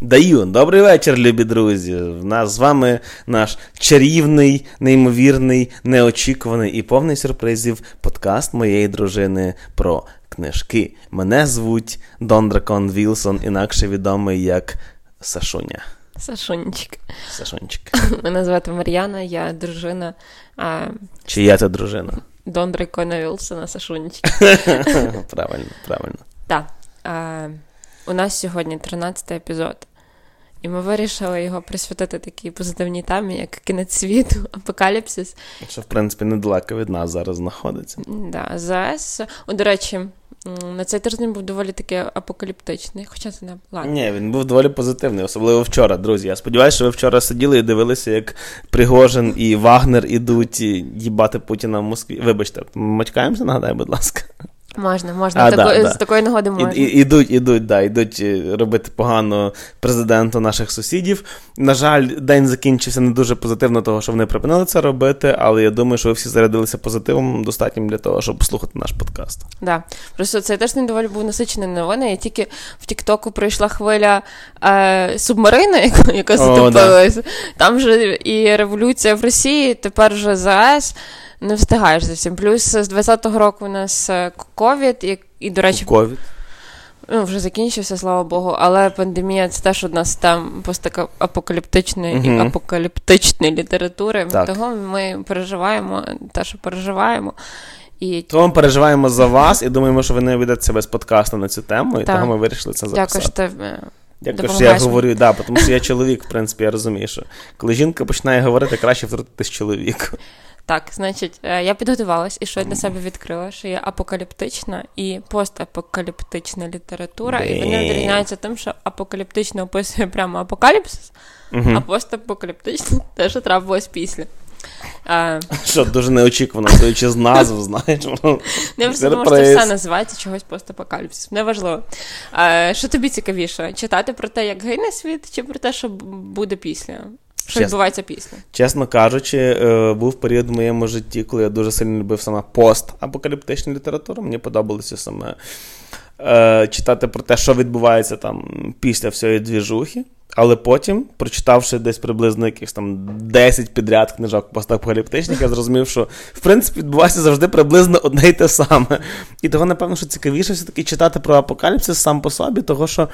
Даю, добрий вечір, любі друзі. В нас з вами наш чарівний, неймовірний, неочікуваний і повний сюрпризів подкаст моєї дружини про книжки. Мене звуть Дон Дракон Вілсон, інакше відомий як Сашуня. Сашунчик. Сашунчик. Мене звати Мар'яна, я дружина. А... Чия це дружина? Дон Дракона Вілсона Сашунчик. Правильно, правильно. Так. А... У нас сьогодні 13 епізод. І ми вирішили його присвятити такій позитивній темі, як кінець світу, апокаліпсис. Що, в принципі, недалеко від нас зараз знаходиться. Да, ЗАЕС. О, До речі, на цей тиждень був доволі таки апокаліптичний, хоча це не ладно. Ні, він був доволі позитивний, особливо вчора, друзі. Я сподіваюся, що ви вчора сиділи і дивилися, як Пригожин і Вагнер ідуть їбати Путіна в Москві. Вибачте, ми мачкаємося, нагадай, будь ласка. Можна, можна. А, Тако, да, з такої нагоди можна. І, і, ідуть, ідуть, да, ідуть е, робити погано президенту наших сусідів. На жаль, день закінчився не дуже позитивно, того, що вони припинили це робити, але я думаю, що ви всі зарядилися позитивом достатнім для того, щоб послухати наш подкаст. Да. Просто цей теж не доволі був насичений новини. Я тільки в Тіктоку прийшла хвиля е, субмарини, яка, яка затопилася. Да. Там же і революція в Росії, тепер вже ЗАЕС не встигаєш зовсім. Плюс з 20-го року у нас е, ковід, і, і до речі, ковід. Ну, вже закінчився, слава Богу, але пандемія це теж одна з там постапокаліптичної uh-huh. і апокаліптичної літератури. Так. Того ми переживаємо те, що переживаємо. І... Тому ми переживаємо за вас і думаємо, що ви не ведете без подкасту на цю тему, і так. того ми вирішили це записати. Дякую, що е, що я говорю, да, тому що я чоловік, в принципі, я розумію, що коли жінка починає говорити, краще втрутитись чоловіку. Так, значить, е, я підготувалась і що я для себе відкрила, що є апокаліптична і постапокаліптична література, і вони відрізняються тим, що апокаліптично описує прямо апокаліпсис, uh а постапокаліптична те, що трапилось після. А... Що дуже неочікувано, стоячи з назв, знаєш. Не просто тому, що все називається чогось постапокаліпсис. Неважливо. А, Що тобі цікавіше? Читати про те, як гине світ, чи про те, що буде після? Що відбувається після? Чесно кажучи, е, був період в моєму житті, коли я дуже сильно любив саме постапокаліптичну літературу. Мені подобалося саме е, читати про те, що відбувається там після всієї двіжухи. Але потім, прочитавши десь приблизно якихось там 10 підряд книжок постапокаліптичних, я зрозумів, що в принципі відбувається завжди приблизно одне й те саме. І того, напевно, що цікавіше все-таки читати про апокаліпсис сам по собі, того що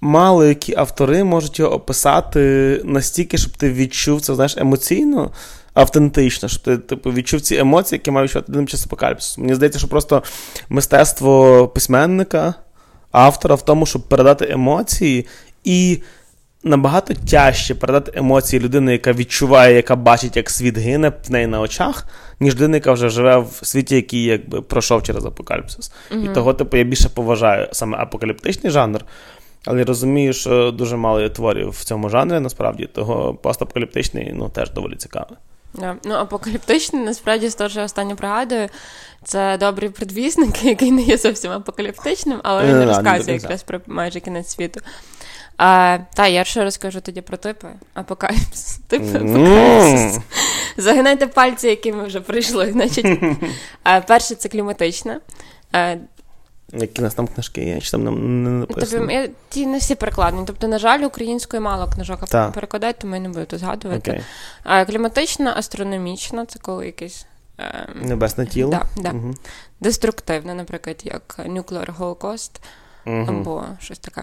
мало які автори можуть його описати настільки, щоб ти відчув це, знаєш, емоційно. Автентично, щоб ти типу, відчув ці емоції, які мають відчувати одним часом апокаліпсису. Мені здається, що просто мистецтво письменника, автора в тому, щоб передати емоції, і набагато тяжче передати емоції людини, яка відчуває, яка бачить, як світ гине в неї на очах, ніж людина, яка вже живе в світі, який якби пройшов через апокаліпсис. Mm-hmm. І того, типу, я більше поважаю саме апокаліптичний жанр. Але я розумію, що дуже мало є творів в цьому жанрі, насправді, того постапокаліптичний ну, теж доволі цікавий. Yeah. Ну, апокаліптичний, насправді, з того, що я останнє пригадую, це добрий предвісник, який не є зовсім апокаліптичним, але він не розказує якраз про майже кінець світу. А, Та, я ще розкажу тоді про типи апокаліпсис. Типи апокаліпсис. Загинайте пальці, які ми вже прийшли. Значить, Перше, це кліматична. Які у нас там книжки є, чи там не написано? Тобто, ті не всі перекладені. Тобто, на жаль, українською мало книжок перекладають, тому я не буду тут згадувати. Okay. А, Кліматична, астрономічна це коли якесь. Е, Небесне тіло. Да, да. Угу. Деструктивна, наприклад, як Nuclear Holocaust. Угу. Або щось таке.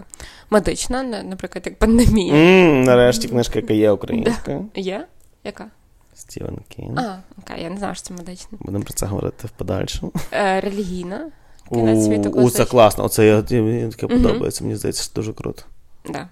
Медична, наприклад, як пандемія. Mm, нарешті книжка, яка є українською. Да. Є? Яка? Стівен Кін. А, окей, я не знаю, що це медична. Будемо про це говорити в подальшому. Е, Релігійна. Кінець світу У, це класно. Оце я, мені таке угу. подобається. Мені здається, це дуже круто. Да.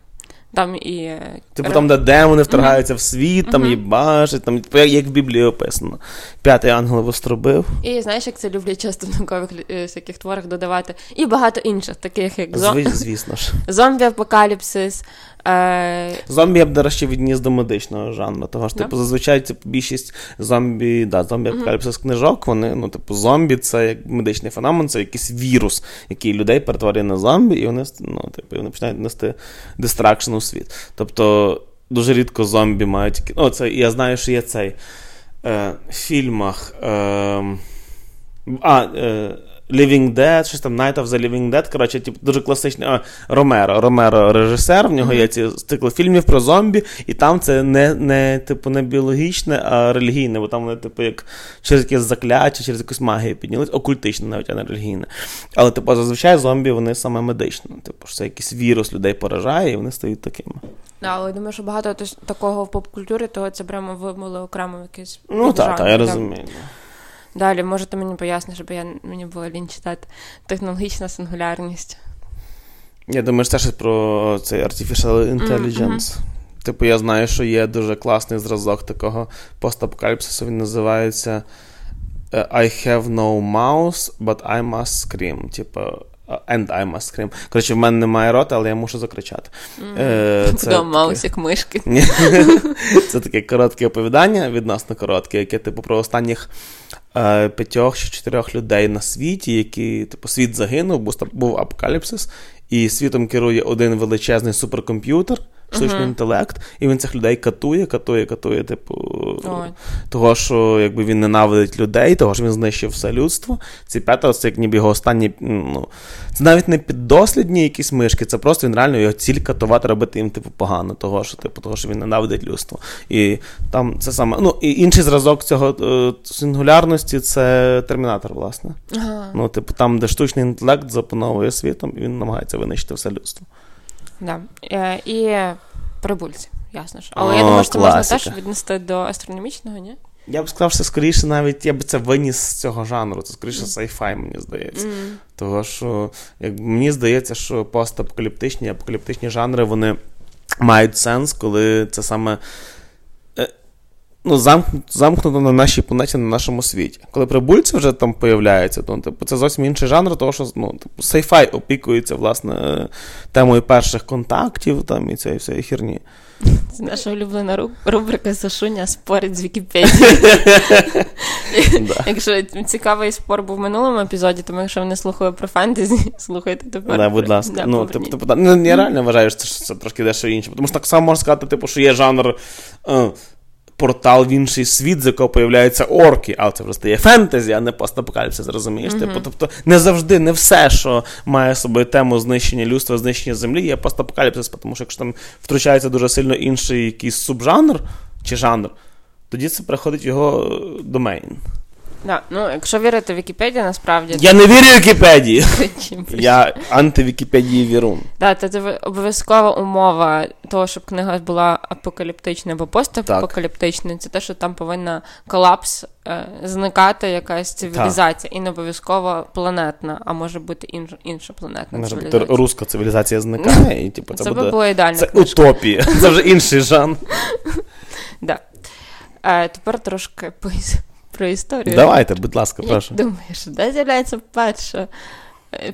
Там і... Е, типу там, де демони вторгаються mm-hmm. в світ, там mm-hmm. їбашить, там як в Біблії описано. П'ятий ангел востробив. І знаєш, як це люблять часто в наукових е, всяких творах додавати. І багато інших, таких як зом... Звісно ж. зомбі-апокаліпсис, Е... Зомбі я б, до речі, відніс до медичного жанру. Того ж, типу, зазвичай це більшість зомбі, да, зомбі апокаліпсис mm-hmm. книжок, вони, ну, типу, зомбі це як медичний феномен, це якийсь вірус, який людей перетворює на зомбі, і вони ну, типу, вони починають нести дистракшн у світ. Тобто, дуже рідко зомбі мають. Ну, це, Я знаю, що є цей е, в фільмах. Е, а, е, Living Dead, щось там Night of the Living Dead. Коротше, типу, дуже класичний а, Ромеро. Ромеро режисер, в нього є ці цикли фільмів про зомбі, і там це не не, типу, не біологічне, а релігійне, бо там вони, типу, як через якесь закляття, через якусь магію піднялись, окультичне, навіть а не релігійне. Але, типу, зазвичай зомбі вони саме медичні. Типу, що це якийсь вірус людей поражає, і вони стають такими. Да, але думаю, що багато такого в поп-культурі, то це прямо вимили окремо якийсь. Ну так, так, я розумію. Далі, можете мені пояснити, щоб я мені було лінь читати технологічна сингулярність. Я думаю, що це щось про цей Artificial Intelligence. Mm-hmm. Типу, я знаю, що є дуже класний зразок такого постапокаліпсису. Він називається е, I have no mouse, but I must scream. Типу, And I must scream. Коротше, в мене немає рота, але я мушу закричати. Mm. Це маус як мишки. Це таке коротке оповідання, відносно коротке, яке, типу, про останніх е, п'ятьох чи чотирьох людей на світі, які, типу, світ загинув, бо був апокаліпсис, і світом керує один величезний суперкомп'ютер штучний uh-huh. інтелект, і він цих людей катує, катує, катує, типу, Ой. того, що якби він ненавидить людей, того що він знищив все людство. Ці п'ята, це як ніби його останні. ну, Це навіть не піддослідні якісь мишки, це просто він реально його ціль катувати, робити їм, типу, погано, того, що типу, того, що він ненавидить людство. І там це саме. Ну, і інший зразок цього е, сингулярності це термінатор, власне. Ага. Ну, типу, там, де штучний інтелект запановує світом, і він намагається винищити все людство. Да. Е, І прибульці, ясно ж. Але О, я думаю, що це можна теж віднести до астрономічного, ні? Я б сказав, що скоріше навіть я б це виніс з цього жанру. Це скоріше mm. sci-fi, мені здається. Mm. Того що як, мені здається, що постапокаліптичні апокаліптичні жанри вони мають сенс, коли це саме ну, замкнуто на нашій планеті, на нашому світі. Коли прибульці вже там появляються, то типу, це зовсім інший жанр, тому що ну, типу, Сейфай опікується власне темою перших контактів там, і цієї всієї херні. Це наша улюблена рубрика Сашуня спорить з Вікіпедії. Якщо цікавий спор був в минулому епізоді, тому якщо ви не слухали про фентезі, слухайте тепер. Да, Будь ласка. Ну, типу, ну, Я реально вважаю, що це трошки дещо інше. Тому що так само можна сказати, типу, що є жанр. Е, портал в інший світ, з якого появляються орки, але це вже стає фентезі, а не постапокаліпсис, розумієш? Mm-hmm. Типу, тобто не завжди, не все, що має собою тему знищення людства, знищення землі, є постапокаліпсис, тому що якщо там втручається дуже сильно інший якийсь субжанр чи жанр, тоді це приходить його домейн. Да, ну, Якщо вірити Вікіпедії, насправді. Я не вірю Вікіпедії! Я антивікіпедії вірун. Да, це обов'язкова умова того, щоб книга була апокаліптичною або постапокаліптичною, це те, що там повинна колапс е, зникати якась цивілізація, і не обов'язково планетна, а може бути інша, інша планетна може цивілізація. бути руська цивілізація зникає, і типу, це, це буде... би було ідеально. Це книжка. утопія. Це вже інший жанр. Да. Е, Тепер трошки про історію. Давайте, будь ласка, прошу. Як думаєш, де з'являються перша,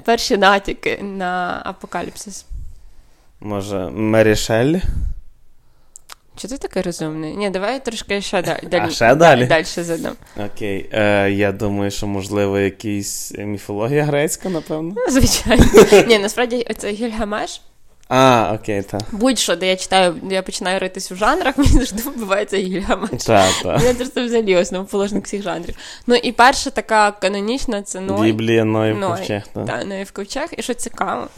перші натяки на апокаліпсис? Може, Мері Шеллі? Чи ти такий розумний? Ні, давай трошки ще далі. А ще далі? Далі задам. Окей. Е, Я думаю, що, можливо, якась міфологія грецька, напевно. Звичайно. Ні, насправді це Гільгамеш. А, окей, так. Будь-що, де я читаю, я починаю ритись у жанрах, мені завжди вбивається Гільгамеш. Так, так. Я просто взагалі основоположник всіх жанрів. Ну і перша така канонічна це Ной. Біблія Ной в ковчег. Так, Ной в ковчег. І що цікаво,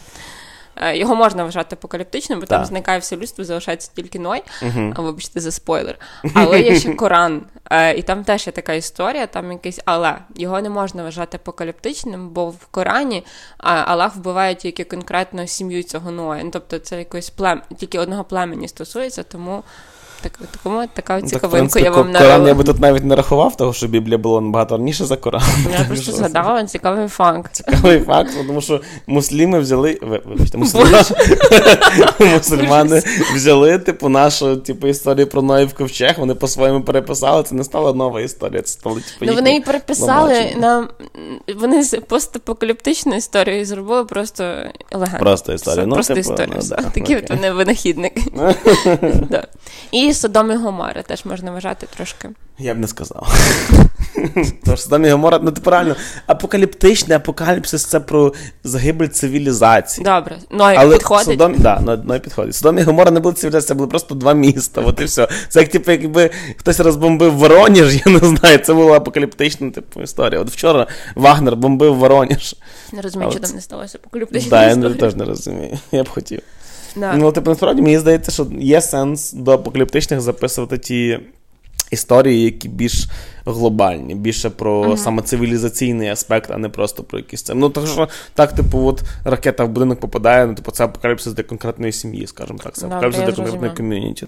його можна вважати апокаліптичним, бо так. там зникає все людство, залишається тільки Ной. uh А вибачте за спойлер. Але є ще Коран, е, і там теж є така історія, там якийсь, але його не можна вважати апокаліптичним, бо в Корані Аллах вбиває тільки конкретно сім'ю цього Ноя. Ну, тобто це якось плем, тільки одного племені стосується, тому так, такому, така цікавинку я вам навела. Коран я би тут навіть не рахував, того що Біблія була набагато раніше за Коран. Я просто згадала цікавий факт. Цікавий факт, тому що мусліми взяли. Вибачте, мусульмани, взяли, типу, нашу типу, історію про Ноїв ковчег, вони по-своєму переписали, це не стала нова історія. Це стало, типу, Ну вони її переписали на. Вони з постапокаліптичної історії зробили просто легенду. Просто історію. Ну, просто типу, історію. Ну, Такі от вони винахідники. І Содом і Гомора теж можна вважати трошки. Я б не сказав. Тож Содом і Гомора, ну типу реально, апокаліптичний апокаліпсис це про загибель цивілізації. Добре, ну і підходить. Содом, да, ну, ну, підходить. Содом і Гомора не були цивілізації, це були просто два міста. От і все. Це як типу, якби хтось розбомбив Вороніж, я не знаю, це була апокаліптична типу, історія. От вчора Вагнер бомбив Вороніж. Не розумію, що там не сталося апокаліптична да, історія. я теж не розумію. Я б хотів. Да. Ну, типу, насправді, мені здається, що є сенс до апокаліптичних записувати ті історії, які більш глобальні, більше про uh-huh. саме цивілізаційний аспект, а не просто про якісь це. Ну, так що так, типу, от ракета в будинок попадає, ну, типу, це апокаліпсис для конкретної сім'ї, скажімо так. Це апокаліпсис для конкретної ком'юніті.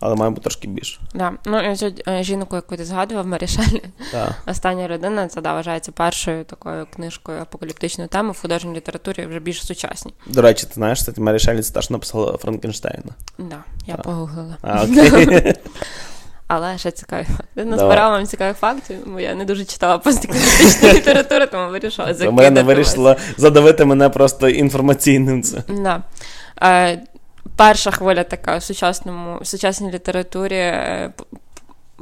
Але має бути трошки більше. Да. Ну, цю е, жінку, яку ти згадував, Марішель, остання родина, це да, вважається першою такою книжкою апокаліптичної теми в художній літературі вже більш сучасній. До речі, ти знаєш, це Марішель це теж написала Франкенштейна. Да, я погуглила. А, окей. Але ще цікаві факти. Назбирала вам цікавих фактів, бо я не дуже читала постікалістичну літературу, тому вирішила закидати. Мене вирішила задавити мене просто інформаційним. це. Да. Е, перша хвиля така в сучасному, в сучасній літературі е,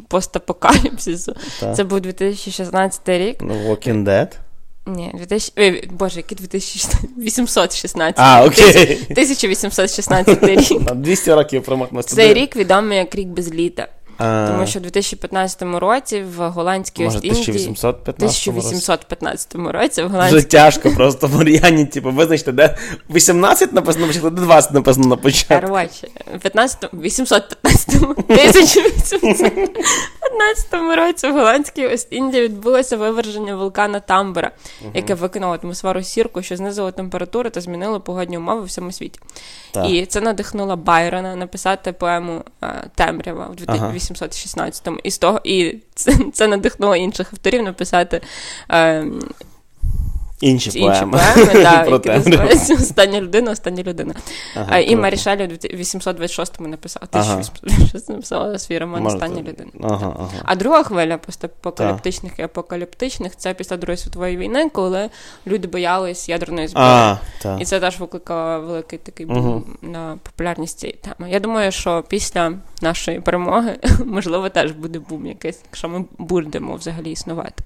постапокаліпсису. Це був 2016 рік. Ну, Walking Dead? Ні, 2000... Ой, Боже, який 2816. А, окей. 1816 рік. 200 років промахнувся. Цей рік відомий як рік без літа. А... Тому що в 2015 році в голландській Ост-Індії... 1815 1815 році в голландській... Вже тяжко просто в Мар'яні, типу, визначте, де 18 написано, початку, де 20 написано на початку. Короче, в 15 815 1815 році в голландській Ост-Індії відбулося виверження вулкана Тамбера, яке викинуло атмосферу сірку, що знизило температуру та змінило погодні умови в всьому світі. Так. І це надихнуло Байрона написати поему Темрява в 2000 1816-му. І з того, і це, це надихнуло інших авторів написати. Е, Інші, інші поеми, поеми да, які називаються Остання людина, остання людина. Ага, і Марішаль у 826-му написав, 1826 написала свій роман Остання людина. Ага, ага. А друга хвиля постапокаліптичних і апокаліптичних це після Другої світової війни, коли люди боялись ядерної зброї. І це теж викликало великий такий бум на популярність цієї теми. Я думаю, що після нашої перемоги можливо теж буде бум якийсь, якщо ми будемо взагалі існувати.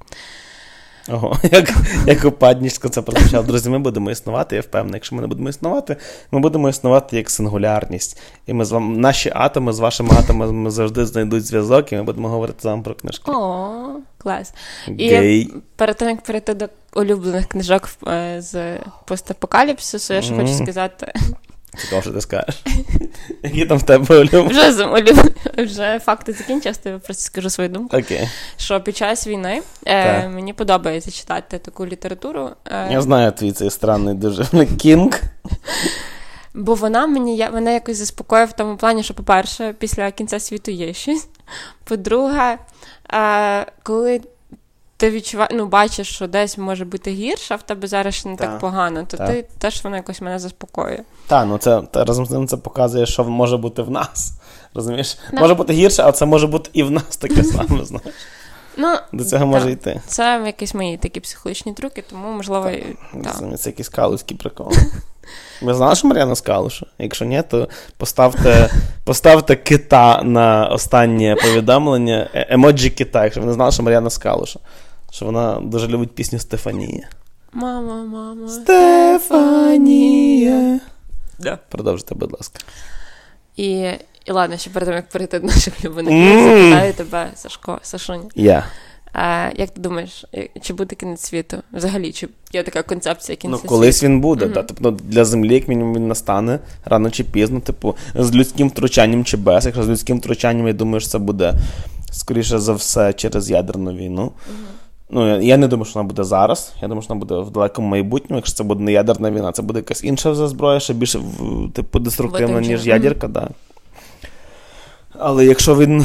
Ого, як як упаднічко це прозвучало. Друзі, ми будемо існувати, я впевнений. Якщо ми не будемо існувати, ми будемо існувати як сингулярність. І ми з вами, наші атоми з вашими атомами завжди знайдуть зв'язок, і ми будемо говорити з вами про книжки. О, клас. Гей. І перед тим, як перейти до улюблених книжок е, з постапокаліпсису, я ще хочу сказати. Цікаво, що ти скажеш. Які там в тебе улюблені? Вже вже факти закінчилися, я просто скажу свою думку. Okay. Що під час війни е, мені подобається читати таку літературу. Е, я знаю твій цей странний дуже кінг. Бо вона мені вона якось заспокоює в тому плані, що, по-перше, після кінця світу є щось. По-друге, е, коли ти відчуваєш, ну, бачиш, що десь може бути гірше, а в тебе зараз не та, так погано, то та. ти теж воно якось мене заспокоює. Так, ну це та, разом з тим це показує, що може бути в нас. Розумієш? Да. Може бути гірше, а це може бути і в нас таке саме, знаєш. Ну, До цього може йти. Це якісь мої такі психологічні трюки, тому можливо. Та. Це якийсь калуський прикол. Ви знали, що Мар'яна Скалуша? Якщо ні, то поставте поставте кита на останнє повідомлення. Е, емоджі кита, якщо ви не знали, що Мар'яна Скалуша що вона дуже любить пісню Стефанія. Мама, мама. Стефанія. Да. Продовжуйте, будь ласка. І і ладно, ще перед тим, як перейти до наших любиних mm. запитаю тебе, Сашко, Сашуня. Я. А, Як ти думаєш, чи буде кінець світу? Взагалі, чи є така концепція кінця світу? Ну, колись він буде. Mm-hmm. Да, тобто Для землі, як мінімум, він настане рано чи пізно, типу, з людським втручанням чи без. Якщо з людським втручанням, я думаю, що це буде, скоріше за все, через ядерну війну. Mm-hmm. Ну, я не думаю, що вона буде зараз. Я думаю, що вона буде в далекому майбутньому. Якщо це буде не ядерна війна, це буде якась інша зброя, ще більше типу, деструктивна, ніж ядерка, да. Але якщо він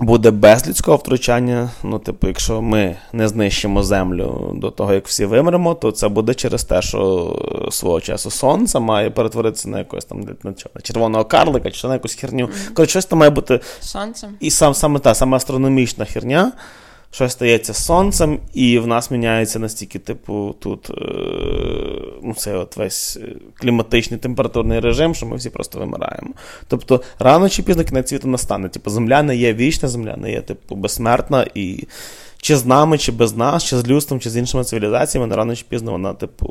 буде без людського втручання, ну, типу, якщо ми не знищимо землю до того, як всі вимремо, то це буде через те, що свого часу сонце має перетворитися на якогось там на червоного карлика чи на якусь херню. Коротше, щось там має бути. Сонцем. І сам саме та саме астрономічна херня щось стається з сонцем, і в нас міняється настільки, типу, тут е, ну, це от весь кліматичний температурний режим, що ми всі просто вимираємо. Тобто, рано чи пізно кінець світу настане. Типу, земля не є вічна, земля не є, типу, безсмертна і. чи з нами, чи без нас, чи з людством, чи з іншими цивілізаціями, рано чи пізно вона, типу,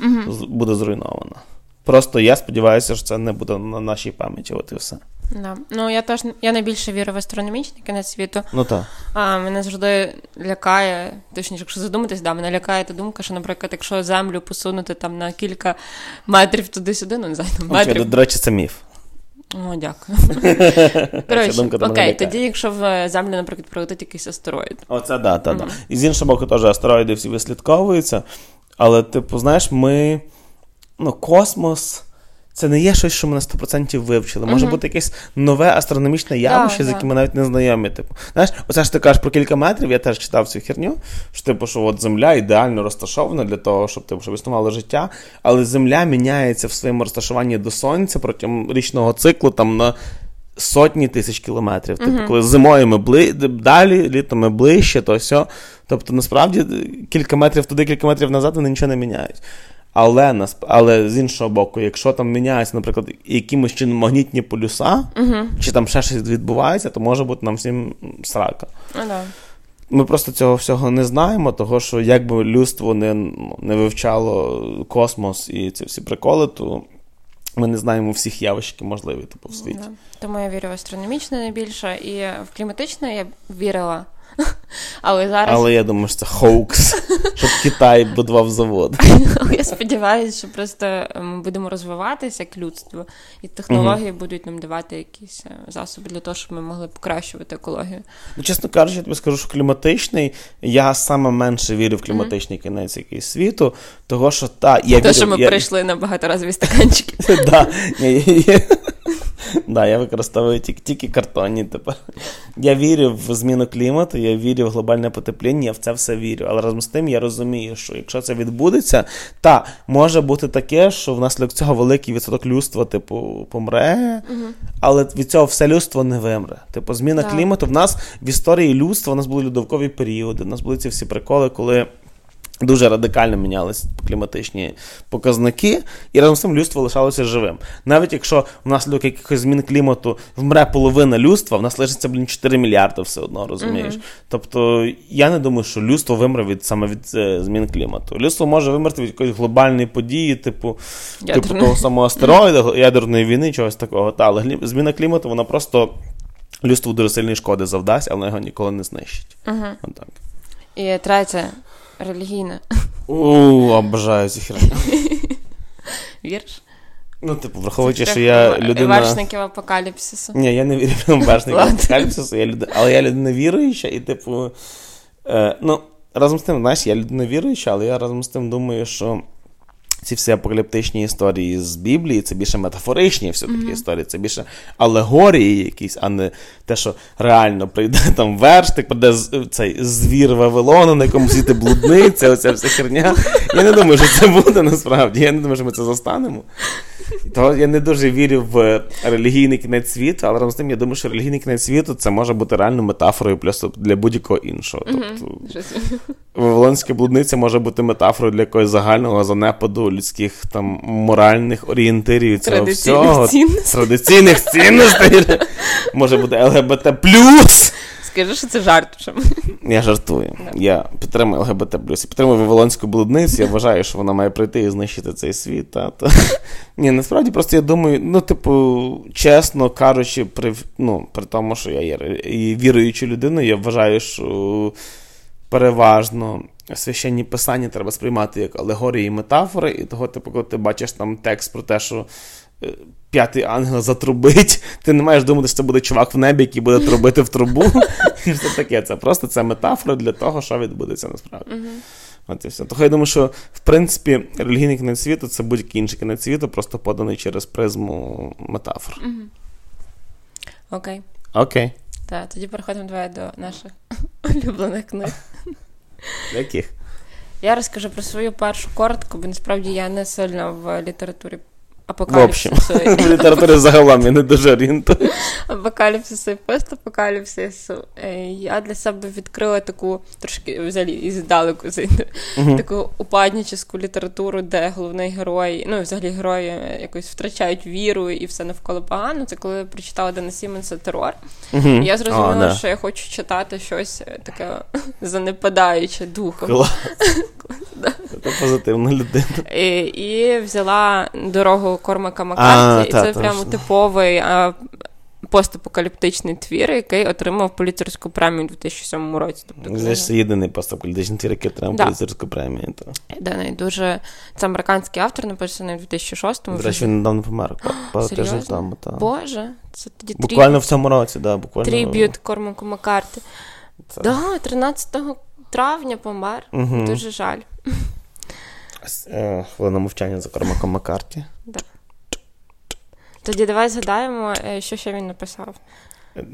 угу. буде зруйнована. Просто я сподіваюся, що це не буде на нашій пам'яті, от і все. Да. Ну, я теж я найбільше вірю в астрономічний кінець світу. Ну так. А мене завжди лякає, точніше, якщо задуматись, да, мене лякає та думка, що, наприклад, якщо землю посунути там на кілька метрів туди-сюди, ну не знаю, там метрів. До речі, це міф. О, дякую. Коротше, окей, тоді, якщо в землю, наприклад, прилетить якийсь астероїд. Оце да, так, так. І з іншого боку, теж астероїди всі вислідковуються. Але, типу, знаєш, ми. Ну, космос. Це не є щось, що ми на 100% вивчили. Може uh-huh. бути якесь нове астрономічне явище, yeah, з яким ми навіть не знайомі. Типу, знаєш, оце ж ти кажеш про кілька метрів, я теж читав цю херню, що типу, що от земля ідеально розташована для того, щоб типу, щоб існувало життя, але земля міняється в своєму розташуванні до сонця протягом річного циклу там на. Сотні тисяч кілометрів. Типу, uh-huh. коли зимою ми бли... далі, літом ми ближче, то все. Тобто, насправді, кілька метрів туди, кілька метрів назад, вони нічого не міняють. Але але з іншого боку, якщо там міняються, наприклад, якимось чином магнітні полюса, uh чи там ще щось відбувається, то може бути нам всім срака. Uh-huh. Ми просто цього всього не знаємо, того що якби людство не не вивчало космос і ці всі приколи, то ми не знаємо всіх явищ, які можливі типу, в світі. Uh-huh. Тому я вірю в астрономічне найбільше, і в кліматичне я вірила. Але зараз... Але я думаю, що це хоукс, щоб Китай будував завод. Я сподіваюся, що просто е, ми будемо розвиватися як людство, і технології будуть нам давати якісь е, засоби для того, щоб ми могли покращувати екологію. Ну, чесно кажучи, я тобі скажу, що кліматичний, я саме менше вірю в кліматичний кінець якийсь світу, того що та я Те, що ми перейшли на багаторазові стаканчики. Да, я використовую тільки, тільки картонні тепер. Я вірю в зміну клімату, я вірю в глобальне потепління, я в це все вірю. Але разом з тим я розумію, що якщо це відбудеться, та може бути таке, що внаслідок цього великий відсоток людства, типу, помре, угу. але від цього все людство не вимре. Типу, зміна так. клімату в нас в історії людства у нас були льодовкові періоди, у нас були ці всі приколи, коли. Дуже радикально мінялись кліматичні показники, і разом з тим людство лишалося живим. Навіть якщо внаслідок якихось змін клімату вмре половина людства, в нас лишиться блін 4 мільярди все одно, розумієш? Uh-huh. Тобто я не думаю, що людство вимре від саме від е, змін клімату. Людство може вимерти від якоїсь глобальної події, типу типу того самого астероїда, ядерної війни, чогось такого. Та, але зміна клімату, вона просто людству дуже сильної шкоди завдасть, але його ніколи не знищить. Uh-huh. Отак. І третє релігійна. У, обожаю ці херні. Вірш? Ну, типу, враховуючи, що я людина. Вершників апокаліпсису. Ні, я не вірю в вершників апокаліпсису, я люд... але я людина віруюча, і, типу, е, ну, разом з тим, знаєш, я людина віруюча, але я разом з тим думаю, що ці всі апокаліптичні історії з Біблії, це більше метафоричні все-таки mm-hmm. історії, це більше алегорії якісь, а не те, що реально прийде там верштик, прийде цей звір Вавилону, на якому сіти блудниця, оця вся херня. Я не думаю, що це буде насправді. Я не думаю, що ми це застанемо. То я не дуже вірю в релігійний кінець світу, але разом з тим я думаю, що релігійний кінець світу це може бути реально метафорою для будь-якого іншого. Тобто Вавилонська блудниця може бути метафорою для якогось загального занепаду людських там моральних орієнтирів цього всього. Цінностей. Традиційних цінностей. Може бути ЛГБТ. Скажи, що це жарт. Я жартую. Я підтримую ЛГБТ Я підтримую Вавилонську блудницю. Я вважаю, що вона має прийти і знищити цей світ. Та, та. Ні, насправді просто я думаю, ну, типу, чесно кажучи, при ну, при тому, що я є віруючу людиною, я вважаю, що переважно. Священні писання треба сприймати як алегорії і метафори, і того, типу, коли ти бачиш там текст про те, що е, п'ятий ангел затрубить. Ти не маєш думати, що це буде чувак в небі, який буде трубити в трубу. І таке. Це просто це метафора для того, що відбудеться насправді. От і все. Тому я думаю, що в принципі релігійний кінець світу це будь-який інший кінець світу, просто поданий через призму метафор. Окей. Окей. Так, тоді переходимо давай до наших улюблених книг. Яких? Я розкажу про свою першу коротку, бо насправді я не сильно в літературі апокаліпсису. В літературі загалом я не дуже орієнтую. Апокаліпсису і постапокаліпсису. Е, я для себе відкрила таку трошки взагалі і здалеку зайду, uh-huh. таку упаднічеську літературу, де головний герой, ну взагалі герої якось втрачають віру і все навколо погано. Це коли я прочитала Дена Сіменса терор. Uh-huh. І я зрозуміла, oh, що я хочу читати щось таке занепадаюче духом. Це позитивна людина. І, і взяла дорогу Кормака Маккарті, і це прямо типовий а, постапокаліптичний твір, який отримав поліцерську премію у 2007 році. Тобто, це єдиний постапокаліптичний твір, який отримав да. поліцерську премію. То. Да, не, дуже... Це американський автор, написаний у 2006-му. До речі, він недавно помер. Там, та. Боже, це тоді Буквально в цьому році, да, буквально. Триб'ют Кормаку Маккарті. Так, да, 13 травня помер. Угу. Дуже жаль. Е, хвилина мовчання за Кормаком Маккарті. Да. Тоді давай згадаємо, е, що ще він написав.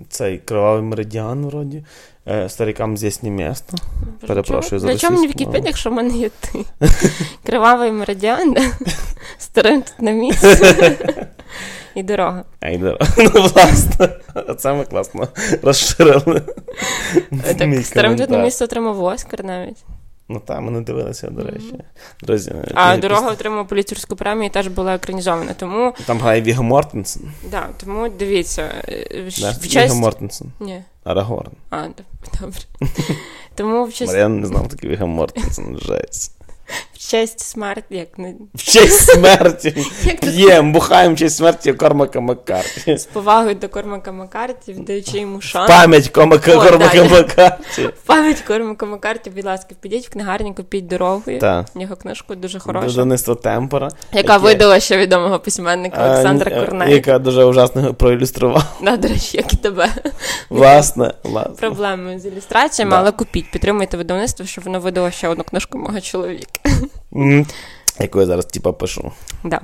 Цей кривавий меридіан, вроді. Е, старикам здесь не місто. Перепрошую за Для чому мені Вікіпедія, якщо в мене є ти? Кривавий меридіан, старим тут на місці. І дорога. А, і дорога. Ну, власне. Це ми класно розширили. Так, старим тут на місце отримав Оскар навіть. Ну так, ми не дивилися, до речі. Друзі, А дорога після... отримала поліцейську премію і теж була екранізована. Тому... Там грає Віго Мортенсен. Да, тому дивіться. Е, да, в честь... Віго Мортенсен. Ні. Арагорн. А, добре. Тому в честь... Мар'ян не знав такий Віго Мортенсен, жесть. В честь смерті, як не. В честь смерті. П'єм, бухаємо в честь смерті Кормака Маккарті. З повагою до Кормака Маккарті, віддаючи йому шанс. Пам'ять Кормака Маккарті. Пам'ять Кормака Маккарті, будь ласка, підіть в книгарні, купіть дорогою. Так. Його книжку дуже хороша. Донецтво Темпора. Яка яке... видала ще відомого письменника Олександра Корнея. Яка дуже ужасно проілюструвала. Да, до речі, як і тебе. Власне, власне. Проблеми з ілюстраціями, але купіть, підтримуйте видавництво, щоб воно видало ще одну книжку мого чоловіка. Яку я зараз типа пишу. Да.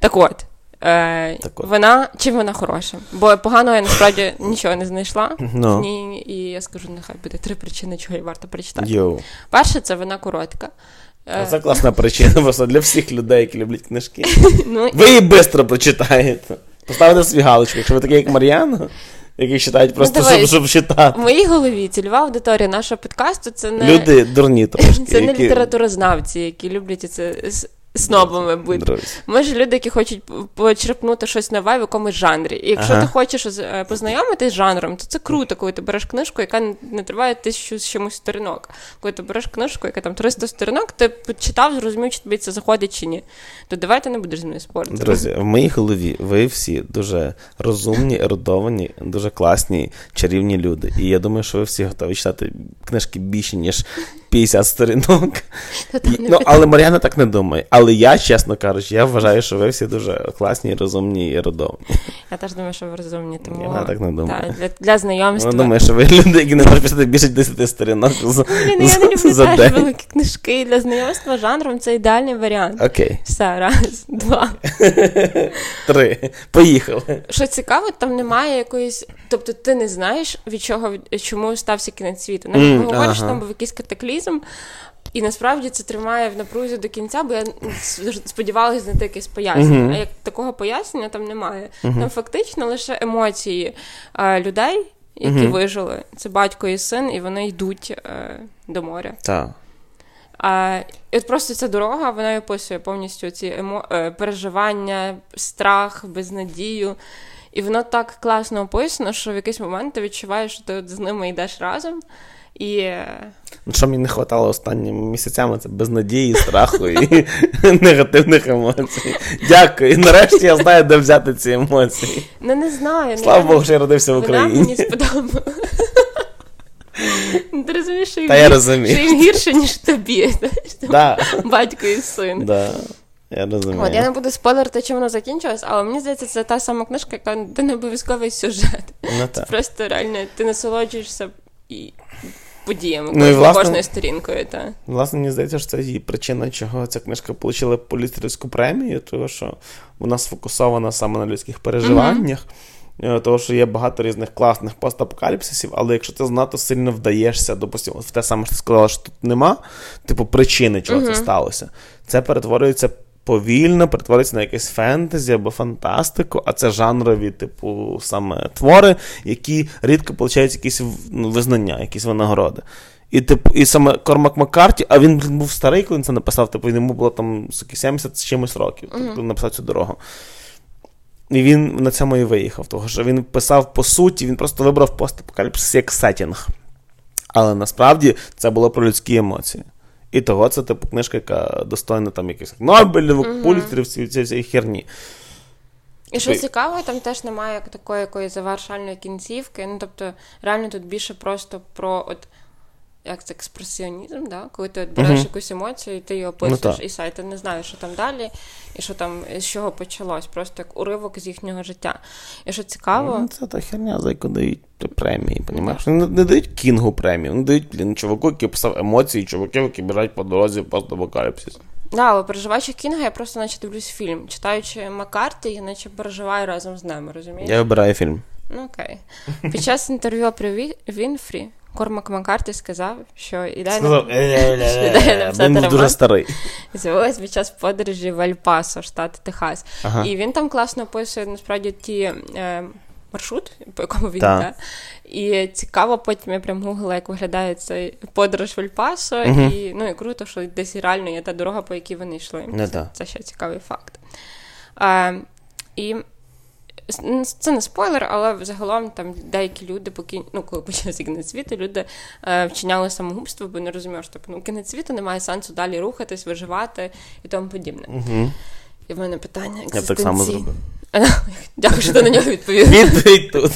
Так от. Е, так от. Вона чим вона хороша? Бо поганого я насправді нічого не знайшла. No. Ну. Ні, І я скажу, нехай буде три причини, чого її варто прочитати. Yo. Перше, це вона коротка. Е, це класна причина просто для всіх людей, які люблять книжки. ну, Ви її швидко прочитаєте. Поставте свій галочку, якщо ви такий, як Мар'яна які читають ну, просто, ну, щоб, щоб читати. В моїй голові цільова аудиторія нашого подкасту це не люди дурні трошки. Це не літературознавці, які люблять це снобами бути. Ми ж люди, які хочуть почерпнути щось нове в якомусь жанрі. І якщо ага. ти хочеш е, познайомитись з жанром, то це круто, коли ти береш книжку, яка не триває тисячу з чимось сторінок. Коли ти береш книжку, яка там 300 сторінок, ти почитав, зрозумів, чи тобі це заходить чи ні. То давай ти не будеш з мною спорити. Друзі, в моїй голові ви всі дуже розумні, ерудовані, дуже класні, чарівні люди. І я думаю, що ви всі готові читати книжки більше, ніж 50 сторінок. Ну, Але Мар'яна так не думає. Але я, чесно кажучи, я вважаю, що ви всі дуже класні, розумні і родовні. Я теж думаю, що ви розумні, тому я так не думаю. Так, для, для знайомства. Я думаю, що ви люди, які не можуть писати більше 10 сторінок. За, Блін, я не люблю за теж великі книжки. Для знайомства жанром це ідеальний варіант. Окей. Все, раз, два. Три. Поїхали. Що цікаво, там немає якоїсь. Тобто ти не знаєш, від чого чому стався кінець світу. Навіть mm, говориш, ага. там був якийсь катаклізм. І насправді це тримає в напрузі до кінця, бо я сподівалася знайти якесь пояснення. Uh-huh. А як такого пояснення там немає. Uh-huh. Там фактично лише емоції а, людей, які uh-huh. вижили. Це батько і син, і вони йдуть е, до моря. Так. А, І от просто ця дорога, вона описує повністю ці емо... Е, переживання, страх, безнадію. І воно так класно описано, що в якийсь момент ти відчуваєш, що ти з ними йдеш разом. І... Ну, Що мені не вистачало останніми місяцями, це безнадії, страху і негативних емоцій. Дякую. нарешті я знаю, де взяти ці емоції. Ну, не знаю. Слава Богу, що я родився в Україні. Мені. Ти розумієш, що їм, Та я розумію. що їм гірше, ніж тобі. Да. Батько і син. Да. Я розумію. От, я не буду спойлерити, чим воно закінчилось, але мені здається, це та сама книжка, яка де не обов'язковий сюжет. Ну, це просто реально ти насолоджуєшся і подіями ну, і, власне, кожною сторінкою. Та. Власне, мені здається, що це і причина, чого ця книжка отримала поліцейську премію, тому що вона сфокусована саме на людських переживаннях. Mm-hmm. Тому що є багато різних класних постапокаліпсисів, але якщо ти знато сильно вдаєшся, допустимо, в те саме, що ти сказала, що тут нема, типу причини, чого mm-hmm. це сталося, це перетворюється повільно перетвориться на якесь фентезі або фантастику, а це жанрові, типу, саме твори, які рідко получають якісь ну, визнання, якісь винагороди. І типу, і саме Кормак Маккарті, а він був старий, коли він це написав, типу, йому було там 70 з чимось років, тобто написав цю дорогу. І він на цьому і виїхав, того що він писав по суті, він просто вибрав постапокаліпсис як сетінг. Але насправді це було про людські емоції. І того це типу книжка, яка достойна там якихось Нобелівок, угу. ці цієї херні. І що цікаво, там теж немає такої якоїсь завершальної кінцівки. Ну, тобто, реально тут більше просто про от як це експресіонізм, да? коли ти береш uh-huh. якусь емоцію, і ти її описуєш, ну, і сайт, ти не знаєш, що там далі, і що там, з чого почалось, просто як уривок з їхнього життя. І що цікаво. Ну, Це та херня, за яку дають премії, понімаєш? Не, не дають кінгу премію, не дають блін, чуваку, який писав емоції, чуваків, які біжать по дорозі постапокаліпсис. Да, але переживаючи Кінга, я просто наче дивлюсь фільм. Читаючи Маккарті, я наче переживаю разом з ними, розумієш? Я вибираю фільм. Ну окей. Під час інтерв'ю при Вінфрі Кормак Маккарті сказав, що ідея написати роман дуже старий. з'явилась під час подорожі в Альпасо, штат Техас. Ага. І він там класно описує насправді ті е, маршрут, по якому він йде. І цікаво, потім я прям гуглила, як виглядає цей подорож в Альпасо, угу. і ну і круто, що десь реально є та дорога, по якій вони йшли. Не це, ще цікавий факт. Е, і це не спойлер, але загалом там деякі люди, поки ну, коли почався кінець світу, люди е, вчиняли самогубство, бо не розумієш, що типу, ну, кінець світу немає сенсу далі рухатись, виживати і тому подібне. Угу. І в мене питання Я так само зробив. Дякую, що ти на нього відповів. Відповідь тут.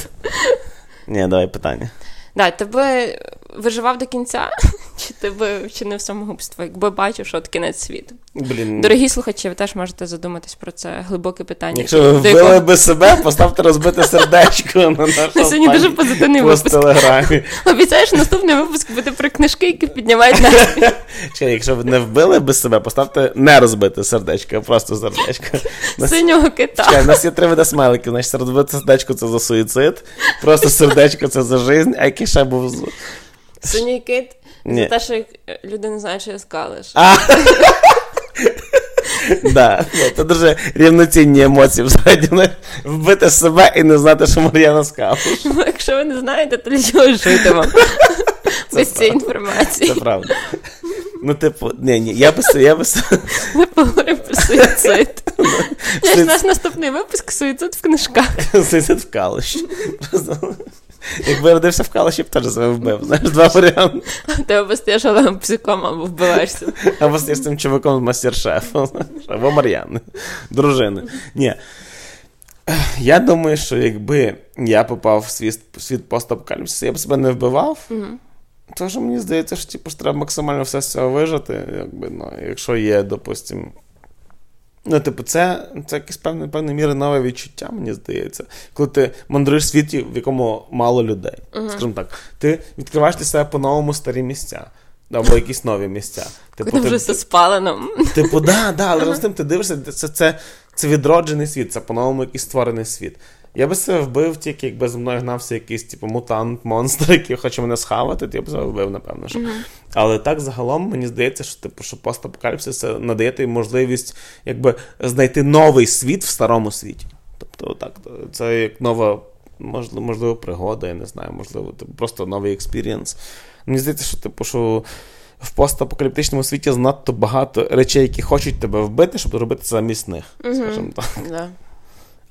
Ні, давай питання. Да, тебе виживав до кінця, чи ти би вчинив самогубство, якби бачив, що от кінець світу? Блін. Дорогі слухачі, ви теж можете задуматись про це глибоке питання. Якщо ви вбили якого... би себе, поставте розбите сердечко на нашому Сьогодні дуже позитивний випуск. телеграмі. Обіцяєш, наступний випуск буде про книжки, які піднімають настрій. Чекай, якщо ви не вбили би себе, поставте не розбите сердечко, а просто сердечко. Синього кита. Чекай, у нас є три види смайликів. Значить, розбите сердечко це за суїцид, просто сердечко це за жизнь, а який ще був Синій кит за те, що люди не знають, що я скалиш. Да, Це дуже рівноцінні емоції взагалі. Вбити себе і не знати, що Мар'яна скалиш. Ну, якщо ви не знаєте, то для чого жити вам без цієї інформації. Це правда. Ну, типу, ні, ні, я би я би... Ми поговоримо про суїцид. Наш наступний випуск суїцид в книжках. Суїцид в калищі. Якби я родився в Калаші, б теж себе вбив. Знаєш, два варіанти. Ти або стаєш Олегом псиком, або вбиваєшся. Або стаєш цим чуваком з мастер-шефом, або Мар'яни, дружини. Ні. Я думаю, що якби я попав в світ, світ постапокаліпсису, я б себе не вбивав. Угу. Що мені здається, що типу, треба максимально все з цього вижити, якби, ну, якщо є, допустимо, Ну, типу, це це якесь певне певне міри нове відчуття, мені здається. Коли ти мандруєш в світі, в якому мало людей. Uh-huh. Скажімо так, ти відкриваєш для себе по-новому старі місця. Або якісь нові місця. Типу, ти вже все спалено. Типу, да, да, але uh-huh. з тим ти дивишся, це це, це відроджений світ, це по-новому якийсь створений світ. Я би себе вбив тільки, якби за мною гнався якийсь типу, мутант, монстр, який хоче мене схавати, то я б себе вбив, напевно. що. Mm-hmm. Але так загалом мені здається, що типу, що постапокаліпсис це надає тобі можливість якби, знайти новий світ в старому світі. Тобто, так, це як нова, можливо, можливо, пригода, я не знаю, можливо, типу, просто новий experience. Мені здається, що типу, що. В постапокаліптичному світі занадто багато речей, які хочуть тебе вбити, щоб робити це замість них. Mm-hmm. скажімо так. Yeah.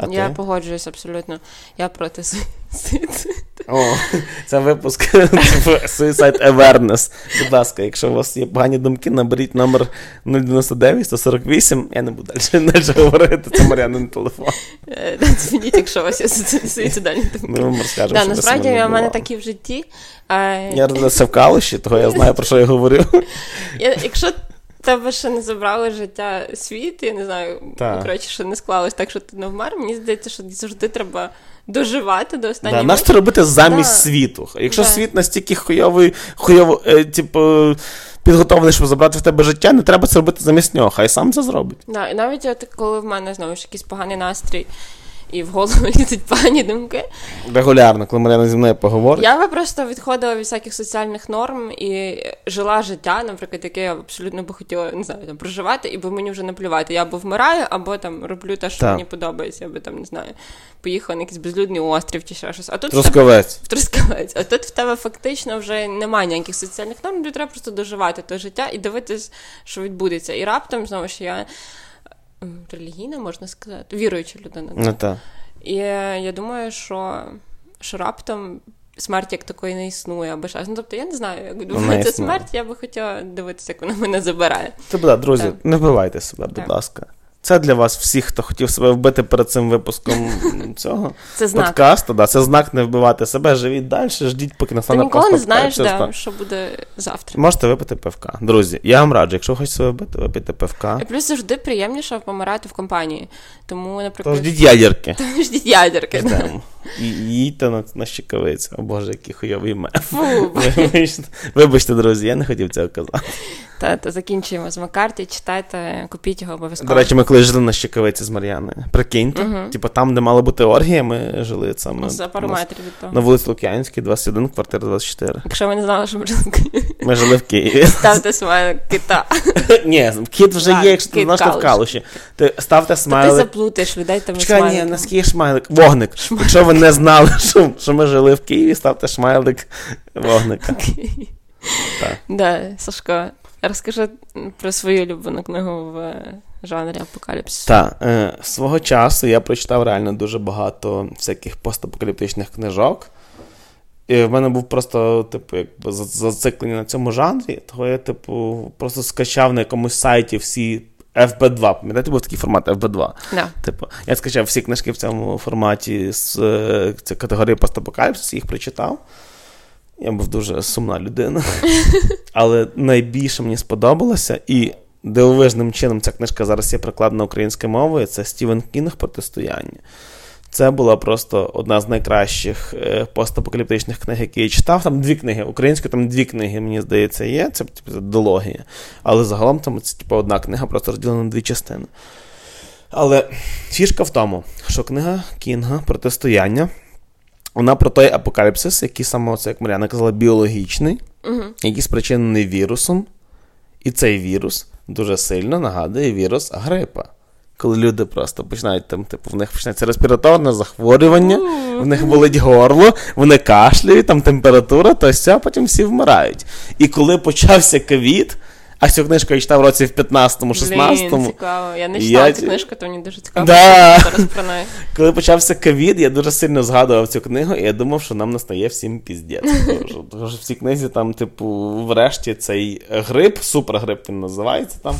А Я ти? погоджуюсь абсолютно. Я проти суїциду. О, це випуск Suicide Awareness. Будь ласка, якщо у вас є погані думки, наберіть номер 099 148. Я не буду далі, говорити, це Мар'янин телефон. Е, дзвоніть, якщо у вас є суїцидальні думки. Ми вам розкажемо, да, Насправді, в мене такі в житті. Я родився в Калуші, того я знаю, про що я говорю. Якщо тебе ще не забрали життя світ, я не знаю, коротше, що не склалось так, що ти не вмер. Мені здається, що завжди треба доживати до останнього. Да, це робити замість да. світу. Якщо да. світ настільки хуйовий, хуйово, е, типу. Підготовлений, щоб забрати в тебе життя, не треба це робити замість нього, хай сам це зробить. Да, І навіть от, коли в мене знову ж якийсь поганий настрій, і в голову лізуть погані думки. Регулярно, коли Мар'яна зі мною поговорить. Я би просто відходила від всяких соціальних норм і жила життя, наприклад, яке я абсолютно би хотіла не знаю, там, проживати, і бо мені вже наплювати. Я або вмираю, або там роблю те, що так. мені подобається, я би там не знаю, поїхала на якийсь безлюдний острів чи ще щось. А тут Трускавець. В Трускавець. А тут в тебе фактично вже немає ніяких соціальних норм, тобі треба просто доживати те життя і дивитись, що відбудеться. І раптом знову ж я релігійна, можна сказати, віруюча людина. Ну, так. І я думаю, що що раптом смерть як такої не існує, або щось. Ну, тобто я не знаю, як думаю, це смерть, я би хотіла дивитися, як вона мене забирає. Це буде, друзі, так. не вбивайте себе, будь так. ласка. Це для вас всіх, хто хотів себе вбити перед цим випуском цього це знак. подкасту. Да, Це знак не вбивати себе, живіть далі, ждіть, поки настане Ти ніколи не знаєш, да, що буде завтра. Можете випити пивка. Друзі, я вам раджу, якщо хочете себе вбити, випийте пивка. І плюс завжди приємніше помирати в компанії. Тому, наприклад, То ждіть ядерки. То ждіть ядерки. І їдьте на, на щекавицю. О Боже, який хуйовий меф. Вибачте, вибачте, друзі, я не хотів цього казати. Та, та закінчуємо з Маккарті, читайте, купіть його обов'язково. До речі, ми коли жили на Щекавиці з Мар'яною. Прикиньте, uh типу там, де мала бути оргія, ми жили саме за пару метрів від того. На вулиці Лук'янській, 21, квартира 24. Якщо ви не знали, що ми жили в Києві. Ми жили в Києві. Ставте смайлик кита. Ні, кіт вже є, якщо ти знаєш, в калуші. Ти ставте смайлик. Ти заплутаєш, людей там Чекай, ні, наскільки шмайлик. Вогник. Якщо ви не знали, що, що ми жили в Києві, ставте шмайлик вогника. Так. Да, Сашко, Розкажи про свою улюблену книгу в жанрі апокаліпсису. Так, е, свого часу я прочитав реально дуже багато всяких постапокаліптичних книжок. І в мене був просто, типу, якби зациклення на цьому жанрі, того я, типу, просто скачав на якомусь сайті всі FB2. Пам'ятаєте, був такий формат FB2. Yeah. Типу, я скачав всі книжки в цьому форматі з це категорії постапокаліпсис, їх прочитав. Я був дуже сумна людина. Але найбільше мені сподобалося, і дивовижним чином ця книжка зараз є прикладена українською мовою, це Стівен Кінг протистояння. Це була просто одна з найкращих е, постапокаліптичних книг, які я читав. Там дві книги. Українською там дві книги, мені здається, є. Це типу, дологія. Але загалом там це типу, одна книга, просто розділена на дві частини. Але фішка в тому, що книга Кінга протистояння. Вона про той апокаліпсис, який саме, це, як Маріана казала, біологічний, угу. який спричинений вірусом. І цей вірус дуже сильно нагадує вірус грипа. Коли люди просто починають там, типу, в них починається респіраторне захворювання, в них болить горло, вони кашляють, там температура, то все, а потім всі вмирають. І коли почався ковід, а цю книжку я читав в році в 15-му, 16-му. цікаво. Я не читала я... цю книжку, то мені дуже цікаво. Да. Зараз про неї. Коли почався ковід, я дуже сильно згадував цю книгу, і я думав, що нам настає всім піздець. Тому що в цій книзі там, типу, врешті цей грип, супергрип він називається там.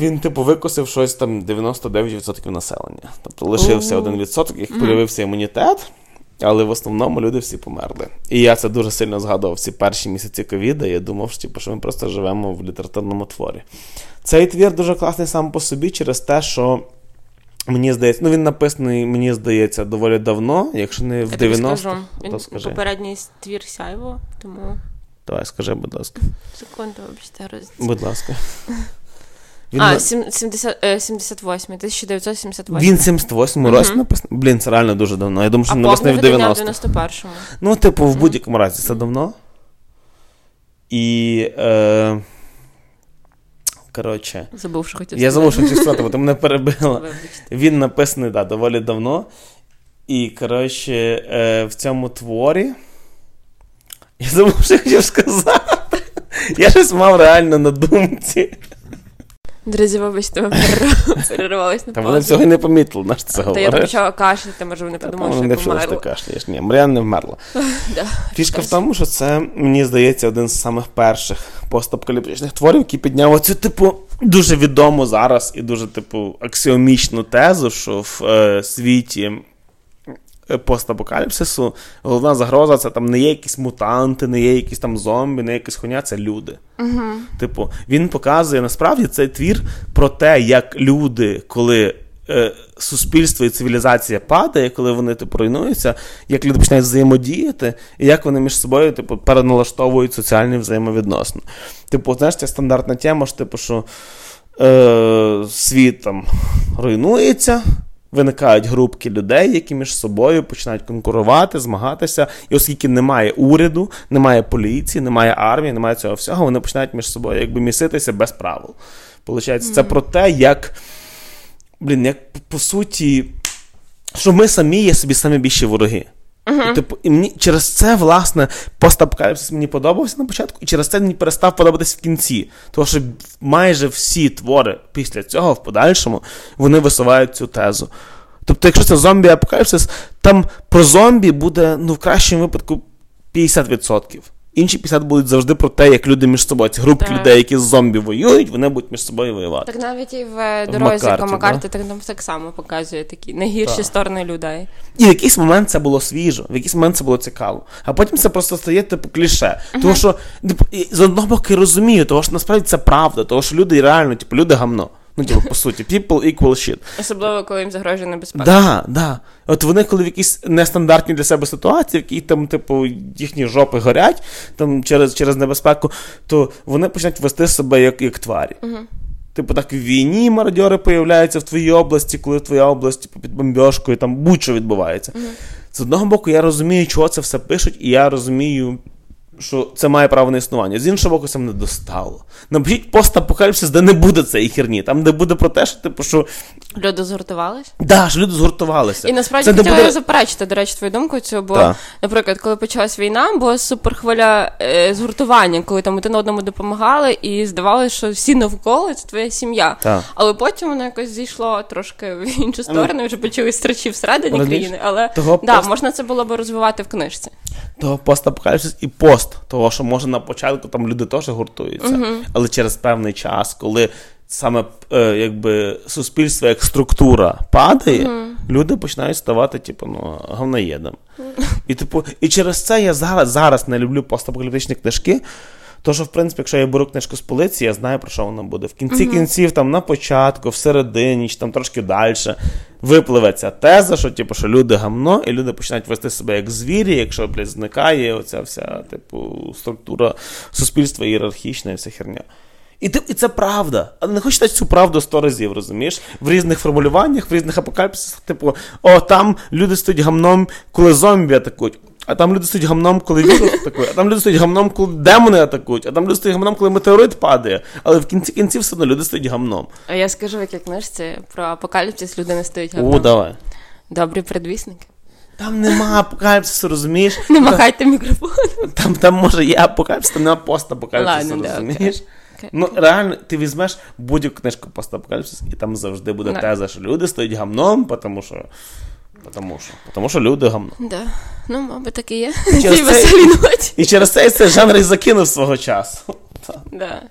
Він, типу, викосив щось там 99% населення. Тобто лишився 1%, як появився імунітет. Але в основному люди всі померли. І я це дуже сильно згадував ці перші місяці ковіда. Я думав, що, типу, що ми просто живемо в літературному творі. Цей твір дуже класний сам по собі через те, що. Мені здається, ну він написаний, мені здається, доволі давно, якщо не в 90-х. Він скажи. попередній твір сяйво, тому. Давай, скажи, будь ласка. Секунду, вибачте, роз... Будь ласка. Він а, 70, 78, 1978. Він 78 році uh-huh. Блін, це реально дуже давно. Я думаю, що він написаний в 90 в 91-му. Ну, типу, в будь-якому разі це давно. І. Е... Коротше. Забув, що хотів Я забув, що хотів сказати, бо ти мене перебила. Він написаний, да, доволі давно. І, коротше, е, в цьому творі. Я забув, що хотів сказати. Я щось мав реально на думці. Друзі, вибачте, ми перервалися на Та вони цього не помітили, наш це говорить. Та я почала кашляти, може вони подумали, що я померла. ти кашляєш. Ні, Маріан не вмерла. Фішка в тому, що це, мені здається, один з самих перших постапокаліптичних творів, який підняв оцю, типу, дуже відому зараз і дуже, типу, аксіомічну тезу, що в е, світі постапокаліпсису головна загроза це там не є якісь мутанти, не є якісь там зомбі, не є якісь хуйня, це люди. Угу. Типу, він показує насправді цей твір про те, як люди, коли. Е, суспільство і цивілізація падає, коли вони типу, руйнуються, як люди починають взаємодіяти, і як вони між собою типу, переналаштовують соціальні взаємовідносини. Типу, знаєш, ця стандартна тема, що типу, що е, світ там руйнується, Виникають групки людей, які між собою починають конкурувати, змагатися. І оскільки немає уряду, немає поліції, немає армії, немає цього всього, вони починають між собою якби міситися без правил. Получається, mm-hmm. це про те, як блін, як по суті, що ми самі є собі самі більші вороги. Uh-huh. І, типу, і мені через це, власне, постапокаліпсис мені подобався на початку, і через це мені перестав подобатись в кінці. Тому що майже всі твори після цього, в подальшому, вони висувають цю тезу. Тобто, якщо це зомбі-апокаліпсис, там про зомбі буде, ну, в кращому випадку, 50%. Інші 50 будуть завжди про те, як люди між собою. Ці групки так. людей, які з зомбі воюють, вони будуть між собою воювати. Так навіть і в дорозі Макарті так, нам так само показує такі найгірші так. сторони людей. І в якийсь момент це було свіжо, в якийсь момент це було цікаво. А потім це просто стає типу кліше. Uh-huh. Тому що типу, з одного боку розумію, тому що насправді це правда, тому що люди реально, типу, люди гамно. Ну, типу, по суті, people equal shit. Особливо, коли їм загрожує небезпека. Да, да. От вони, коли в якісь нестандартні для себе ситуації, в якій там, типу, їхні жопи горять там через через небезпеку, то вони починають вести себе як як тварі. Угу. Типу, так в війні мародьори появляються в твоїй області, коли твоя область типу, під бомбьошкою, там будь-що відбувається. Угу. З одного боку, я розумію, чого це все пишуть, і я розумію що це має право на існування. З іншого боку, це мене достало. Напишіть постапокаліпсис, де не буде цієї херні, там, де буде про те, що типу, що. Люди згуртувалися? Так, да, що люди згуртувалися. І насправді це хотіла буде... заперечити, до речі, твою думку цю, бо, да. наприклад, коли почалась війна, була суперхвиля е, згуртування, коли там один одному допомагали, і здавалося, що всі навколо це твоя сім'я. Да. Але потім воно якось зійшло трошки в іншу сторону, вже почали страчі всередині країни. Але Того да, пост... можна це було б розвивати в книжці. Того постапокаліпсис і пост того, що може на початку там люди теж гуртуються, uh-huh. але через певний час, коли саме е, якби суспільство як структура падає, uh-huh. люди починають ставати, типу, ну, говноєдом. І типу, і через це я зараз зараз не люблю постапокаліптичні книжки. То, що, в принципі, якщо я беру книжку з полиці, я знаю, про що вона буде. В кінці uh-huh. кінців, там на початку, всередині, чи там трошки далі, випливе ця теза, що типу, що люди гамно, і люди починають вести себе як звірі, якщо блядь, зникає оця вся типу, структура суспільства ієрархічна і вся херня. І ти, і це правда. Але не хочете цю правду сто разів, розумієш? В різних формулюваннях, в різних апокаліпсисах, типу, о, там люди стоять гамном, коли зомбі атакують. А там люди стоять гамном, коли вірус атакує, а там люди стоять гамном, коли демони атакують, а там люди стоять гамном, коли метеорит падає. Але в кінці кінці все одно люди стоять гамном. А я скажу, в якій книжці про апокаліпсис люди не стоять гамном. О, давай. Добрі предвісники. Там нема апокаліпсису, розумієш? Не махайте мікрофон. Там там може є апокаліпсис, там нема постапокаліпсису, розумієш? Okay. Ну, реально, ти візьмеш будь-яку книжку постапокаліпсис, і там завжди буде no. теза, що люди стоять гамном, тому що. Потому що Потому що люди гамно. Да. Ну, мабуть, так і є. І через, це, і через це цей жанр і закинув свого часу. Да.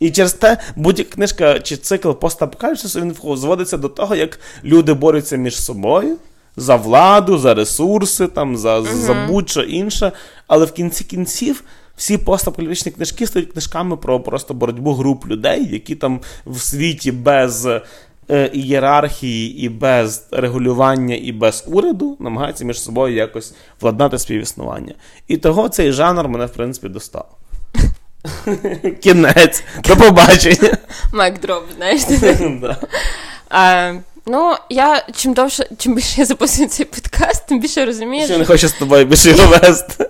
І через те будь-яка книжка чи цикл постапокаліпсису він зводиться до того, як люди борються між собою за владу, за ресурси, там, за uh-huh. за будь-що інше. Але в кінці кінців всі постапокаліптичні книжки стають книжками про просто боротьбу груп людей, які там в світі без ієрархії, і без регулювання, і без уряду намагаються між собою якось владнати співіснування. І того цей жанр мене, в принципі, достав. Кінець. До побачення. Майк дроп, знаєш. Ну, я чим довше, чим більше я записую цей подкаст, тим більше розумію. Що я не хочу з тобою більше його вести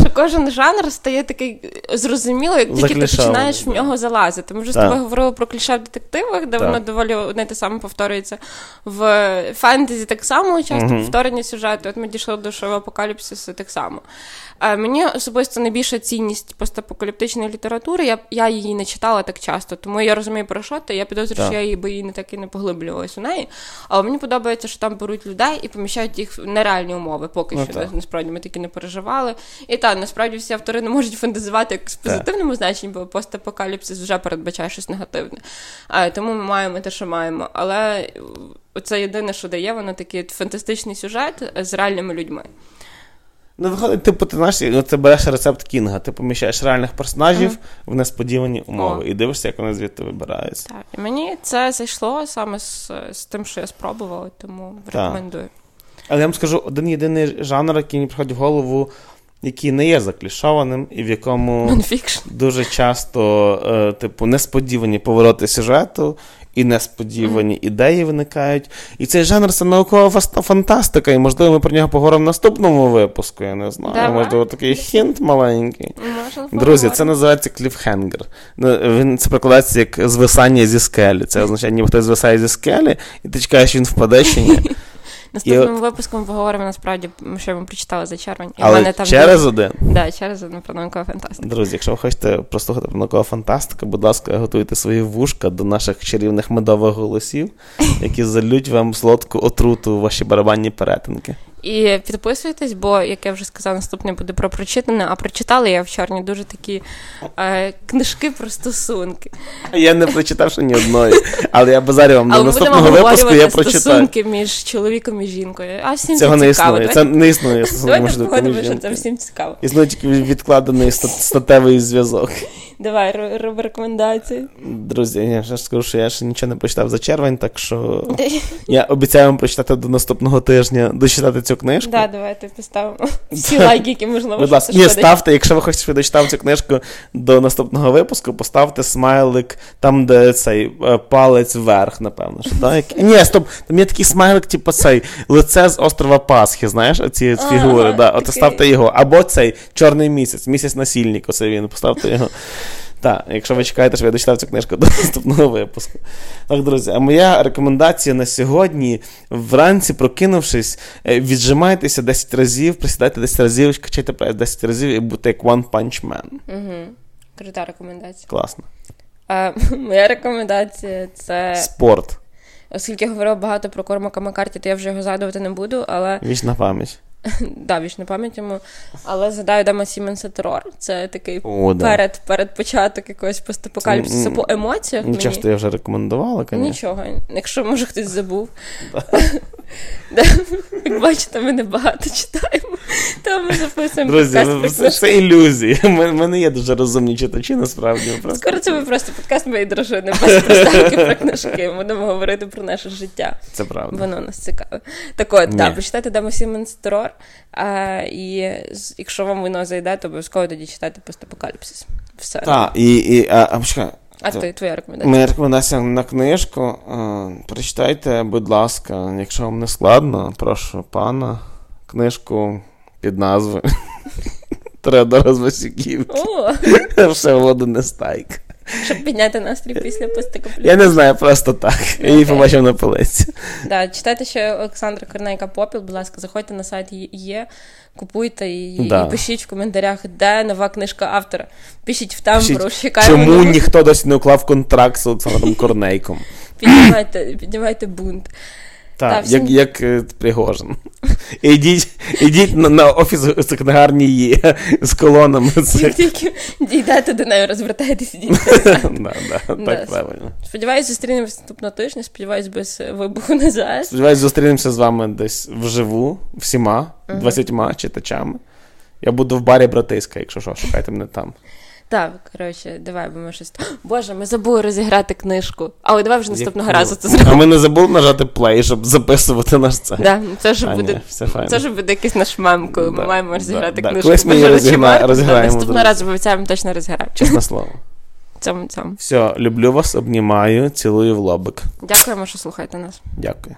що кожен жанр стає такий зрозумілий, як тільки ти починаєш в нього залазити. Ми вже з тобою говорили про кліше в детективах, де воно доволі одне те саме повторюється. В фентезі так само часто повторені сюжети. От ми дійшли до шоу апокаліпсису так само. Мені особисто найбільша цінність постапокаліптичної літератури. Я я її не читала так часто, тому я розумію про що ти. Я підозрюю, що я її би її не так і не поглиблювалась у неї. Але мені подобається, що там беруть людей і поміщають їх в нереальні умови. Поки ну, що так. насправді ми такі не переживали. І так, насправді всі автори не можуть фантазувати як з позитивному значенні, бо постапокаліпсис вже передбачає щось негативне. А, Тому ми маємо те, що маємо. Але це єдине, що дає, воно такий фантастичний сюжет з реальними людьми. Ну, виходить, типу, ти знаєш, ну, ти береш рецепт кінга, ти поміщаєш реальних персонажів mm-hmm. в несподівані умови О. і дивишся, як вони звідти вибираються. Так, і мені це зайшло саме з з тим, що я спробувала, тому рекомендую. Але я вам скажу один єдиний жанр, який мені приходить в голову який не є заклішованим, і в якому Non-fiction. дуже часто, е, типу, несподівані повороти сюжету. І несподівані mm. ідеї виникають. І цей жанр це наукова фантастика, і, можливо, ми про нього поговоримо в наступному випуску. Я не знаю. Давай. Можливо, такий хінт маленький. Можемо Друзі, це називається кліфхенгер. Ну, він це прикладається як звисання зі скелі. Це означає, ніби хтось звисає зі скелі, і ти чекаєш, він впаде чи ні. Наступним і... випуском поговоримо насправді, що ми прочитали за червень. І Але мене там через є... один? Да, через один про наукова фантастика. Друзі, якщо ви хочете прослухати про наукова фантастика, будь ласка, готуйте свої вушка до наших чарівних медових голосів, які залють вам солодку отруту в ваші барабанні перетинки. І підписуйтесь, бо, як я вже сказала, наступне буде про прочитане, а прочитала я в чорні дуже такі е, книжки про стосунки. Я не прочитав ще ні одної, але я базарю вам до наступного випуску я прочитаю. стосунки між чоловіком і жінкою. А всім Цього це не цікаво. існує. Це не існує Давайте поговоримо, що це всім цікаво. Існує тільки відкладений статевий зв'язок. Давай, роби рекомендації. Друзі, я ще скажу, що я ще нічого не прочитав за червень, так що я обіцяю вам прочитати до наступного тижня, дочитати цю книжку. Так, да, давайте поставимо всі лайки, які можливо. Будь ласка, ні, ставте, якщо ви хочете, щоб я дочитав цю книжку до наступного випуску, поставте смайлик там, де цей е, палець вверх, напевно. Що, так? Ні, стоп, там є такий смайлик, типу цей лице з острова Пасхи, знаєш, оці фігури. Ага, да, От ставте його. Або цей чорний місяць, місяць насільник, оце він, поставте його. Так, якщо ви чекаєте, що я дочитав цю книжку до наступного випуску. Так, друзі, а моя рекомендація на сьогодні: вранці, прокинувшись, е, віджимайтеся 10 разів, присідайте 10 разів, качайте прес 10 разів і будьте як One Punch Man. Угу. Крута рекомендація. Класно. А, Моя рекомендація це. Спорт. Оскільки я говорив багато про Кормака Маккарті, то я вже його згадувати не буду, але. Вічна пам'ять. Да, вічно пам'ять йому. Але згадаю Дама Сіменса терор. Це такий О, да. перед перед початок якогось постапокаліпсису по емоціях. Нічого, мені. що я вже рекомендувала, звісно. Нічого, якщо може хтось забув. Як бачите, ми не багато читаємо, то ми записуємо. Друзі, це, це ілюзії. У мене є дуже розумні читачі, насправді. Скоро це ми просто подкаст моєї дружини без приставки про книжки. Будемо говорити про наше життя. Це правда. Воно нас цікаве. Так от, так, почитайте Дама Сіменс терор. А, І якщо вам воно зайде, то обов'язково тоді читайте постапокаліпсис. Все. Так, і, і а, а. А ти, твоя рекомендація? Моя рекомендація на книжку. Прочитайте, будь ласка, якщо вам не складно, прошу пана, книжку під назвою Теодора з Васюківки. Все воду не стайка. Щоб підняти настрій після постакоплю. Я не знаю, просто так. Я її побачив на полиці. Да, читайте ще Олександра Корнейка Попіл, будь ласка, заходьте на сайт є, купуйте і, да. і пишіть в коментарях, де нова книжка автора. Пишіть в тамбуру, чекаємо. Чому нову... ніхто досі не уклав контракт з Олександром Корнейком? Піднімайте, піднімайте бунт. Так, всім... як як е, Пригожин. Ідіть ідіть на, на офіс книгарні є з колонами. Тільки дійдете до неї, розвертайтеся, дійдете. Так правильно. Сподіваюсь, зустрінемося наступного тижня. Сподіваюсь, без вибуху на ЗАЕС. Сподіваюсь, зустрінемося з вами десь вживу, всіма, двадцятьма читачами. Я буду в барі братиська, якщо що, шукайте мене там. Так, коротше, давай, бо ми щось. Боже, ми забули розіграти книжку. Але давай вже наступного разу це зробимо. А ми не забули нажати плей, щоб записувати наш це. Да, це ж буде ні, все файно. Це ж буде якийсь наш мем, коли да, ми маємо розіграти да, книжку. Колись ми її розіграємо. розіграємо наступного разу обіцяємо точно розіграти. Чесне слово. Цьому, цьому. Все, люблю вас, обнімаю, цілую в лобик. Дякуємо, що слухаєте нас. Дякую.